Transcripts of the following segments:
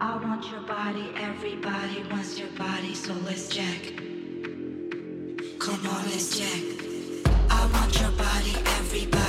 I want your body, everybody wants your body, so let's check. Come on, let's check. I want your body, everybody.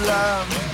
love.